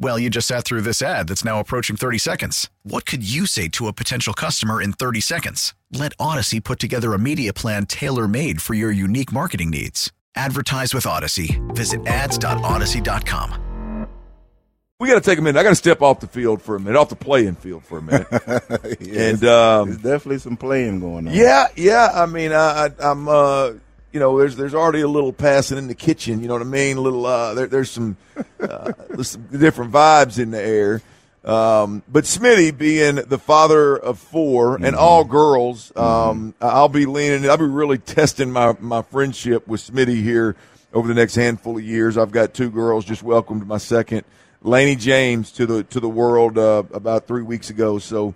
Well, you just sat through this ad that's now approaching 30 seconds. What could you say to a potential customer in 30 seconds? Let Audacy put together a media plan tailor made for your unique marketing needs. Advertise with Audacy. Visit ads.audacy.com. We got to take a minute. I got to step off the field for a minute, off the playing field for a minute. Yes, and um, there's definitely some playing going on. yeah, yeah. I mean, I, I, I'm, uh, you know, there's there's already a little passing in the kitchen. You know what I mean? A little. Uh, there, there's some, uh, there's some different vibes in the air. Um, but Smitty being the father of 4 and all girls, um, I'll be leaning. I'll be really testing my my friendship with Smitty here over the next handful of years. I've got two girls. Just welcomed my second, Laney James, to the to the world uh, about three weeks ago. So.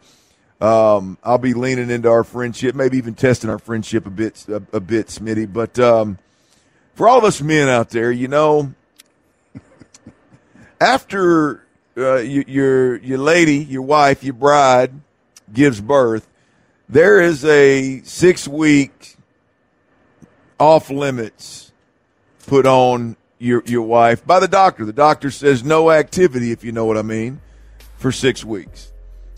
Um, I'll be leaning into our friendship, maybe even testing our friendship a bit, a, a bit, Smitty. But um, for all of us men out there, you know, after uh, you, your your lady, your wife, your bride gives birth, there is a six week off limits put on your your wife by the doctor. The doctor says no activity, if you know what I mean, for six weeks.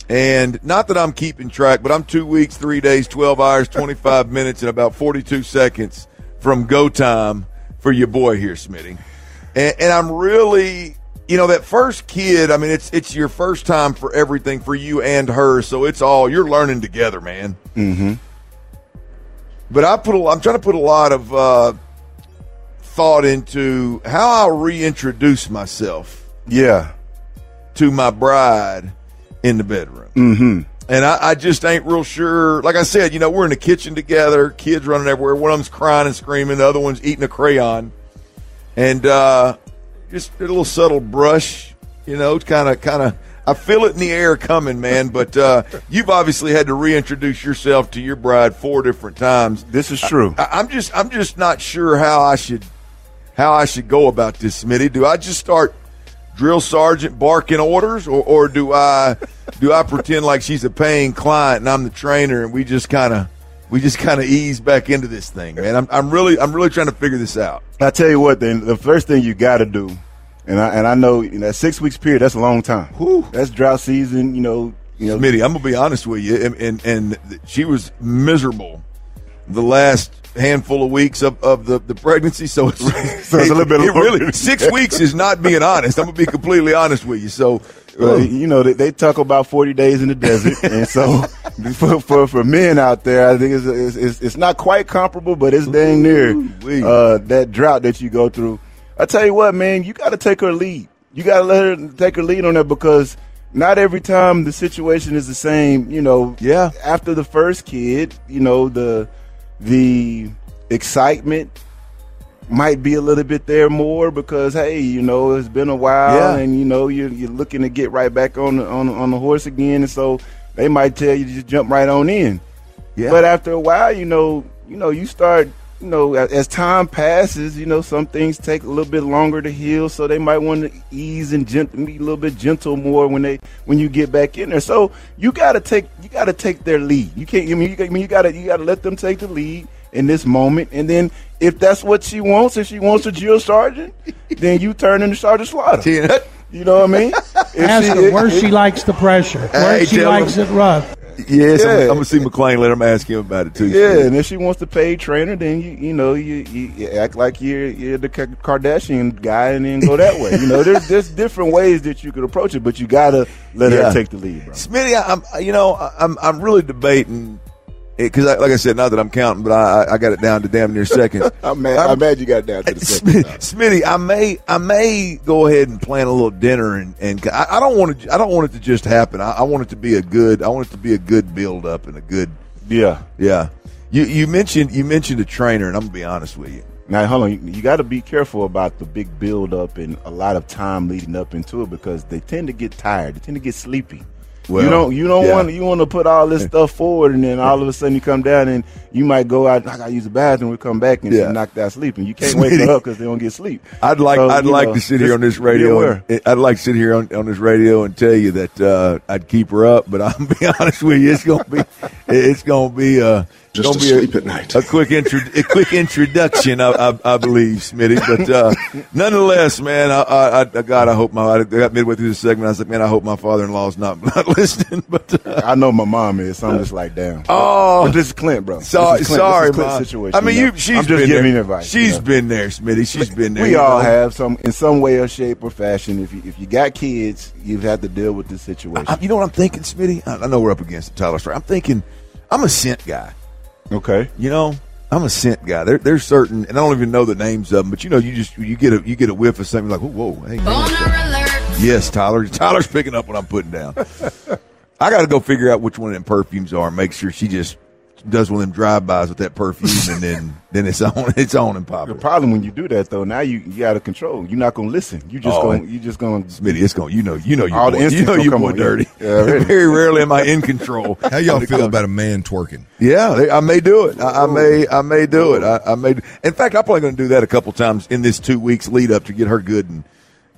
And not that I'm keeping track, but I'm two weeks, three days, 12 hours, 25 minutes, and about 42 seconds from go time for your boy here, Smitty. And, and I'm really, you know, that first kid, I mean, it's, it's your first time for everything for you and her. So it's all, you're learning together, man. Mm-hmm. But I put, a, I'm trying to put a lot of, uh, thought into how I'll reintroduce myself Yeah. to my bride in the bedroom. Mm-hmm. And I, I just ain't real sure. Like I said, you know, we're in the kitchen together, kids running everywhere. One of them's crying and screaming, the other one's eating a crayon. And uh, just a little subtle brush, you know, kind of, kind of. I feel it in the air coming, man. But uh, you've obviously had to reintroduce yourself to your bride four different times. This is true. I, I'm just, I'm just not sure how I should, how I should go about this, Smitty. Do I just start drill sergeant barking orders, or, or do I do I pretend like she's a paying client and I'm the trainer, and we just kind of we just kind of ease back into this thing, man? I'm, I'm really I'm really trying to figure this out. I tell you what, then the first thing you got to do, and I and I know in that six weeks period that's a long time. Whew. That's drought season. You know, you know. Smitty, I'm gonna be honest with you, and, and and she was miserable the last handful of weeks of, of the, the pregnancy. So it's, So it's a little bit it really six weeks is not being honest. I'm gonna be completely honest with you. So Uh, you know, they, they talk about 40 days in the desert. and so for, for, for men out there, I think it's, it's, it's, it's not quite comparable, but it's dang near uh, that drought that you go through. I tell you what, man, you got to take her lead. You got to let her take her lead on that because not every time the situation is the same. You know, Yeah. After the first kid, you know, the, the excitement might be a little bit there more because hey, you know, it's been a while Yeah. and you know you're, you're looking to get right back on the, on on the horse again, and so they might tell you to just jump right on in. Yeah. But after a while, you know, you know, you start, you know, as, as time passes, you know, some things take a little bit longer to heal, so they might want to ease and gent- be a little bit gentle more when they when you get back in there. So you got to take you got to take their lead. You can't. I mean, you, got- I mean, you got to you got to let them take the lead in this moment, and then if that's what she wants, if she wants a drill sergeant, then you turn into Sergeant Slaughter. You know what I mean? If Ask she- her where if- she likes the pressure, where Hey, she likes him. it rough. Yes, I'm, I'm gonna see McLean. Let him ask him about it too. Yeah, and if she wants to pay trainer, then you you know you, you, you act like you're you're the Kardashian guy, and then go that way. You know, there's there's different ways that you could approach it, but you gotta let Yeah. her take the lead, bro. Smitty, I'm you know I'm I'm really debating because like I said, not that I'm counting, but I, I got it down to damn near seconds. I'm mad. I'm, mad you got it down to the second. Smitty, I may I may go ahead and plan a little dinner, and, and I, I don't want to I don't want it to just happen. I, I want it to be a good I want it to be a good build up and a good Yeah. yeah. You you mentioned you mentioned a trainer, and I'm gonna be honest with you. Now, hold on. You, you got to be careful about the big build up and a lot of time leading up into it because they tend to get tired. They tend to get sleepy. Well, you don't you don't yeah. want you want to put all this stuff forward and then all of a sudden you come down and you might go out I gotta use the bathroom we come back and Yeah. knocked out sleeping you can't wake her up because they don't get sleep. I'd like So, I'd like know, to sit here on this radio. And, I'd like to sit here on, on this radio and tell you that uh, I'd keep her up, but I'm be honest with you, it's gonna be it's gonna be uh, Just to be sleep a, at night. A quick intro, a quick introduction, I, I, I believe, Smitty. But uh, nonetheless, man, I, I, I God, I hope my I got midway through the segment. I was like, man, I hope my father-in-law's not not listening. But uh, I know my mom is, so I'm just like, damn. Oh. but this is Clint, bro. is Clint. sorry, is Clint's situation. I mean, you she's I'm just been giving there. advice. She's you know. been there, Smitty. She's been there. We all know? have some in some way or shape or fashion. If you if you got kids, you've had to deal with this situation. You know what I'm thinking, Smitty? I, know we're up against the Tyler Strike. I'm thinking, I'm a scent guy. Okay. You know, I'm a scent guy. There, there's certain, and I don't even know the names of them, but you know, you just you get a you get a whiff of something like, whoa, whoa hey, yes, Tyler. Tyler's picking up what I'm putting down. I got to go figure out which one of them perfumes are. and Make sure she just does one of them drive-bys with that perfume, and then then it's on, it's on and popping. The problem when you do that though, now you you out of control. You're not gonna listen. You just Oh, gonna and- you just gonna Smitty, it's gonna You know, you know, you All the you know, you come boy on, yeah. dirty. Yeah, really. Very rarely am I in control. How y'all when feel comes- about a man twerking? Yeah, they- I may do it. I, I may, I may do it. I, I may. In fact, I'm probably going to do that a couple times in this two weeks lead up to get her good and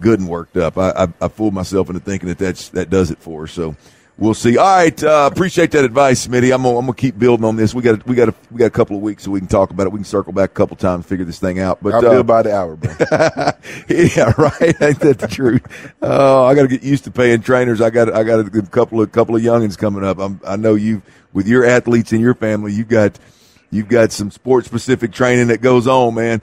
good and worked up. I, I, I fooled myself into thinking that that's that does it for her. So we'll see. All right, uh, appreciate that advice, Smitty. I'm gonna, I'm gonna keep building on this. We got we got a, we got a couple of weeks so we can talk about it. We can circle back a couple times, figure this thing out. But I'll uh, by the hour, bro. yeah, right. Ain't that the truth? Oh, I got to get used to paying trainers. I got I got a couple of couple of youngins coming up. I'm, I know you with your athletes in your family. You got you've got some sports specific training that goes on, man.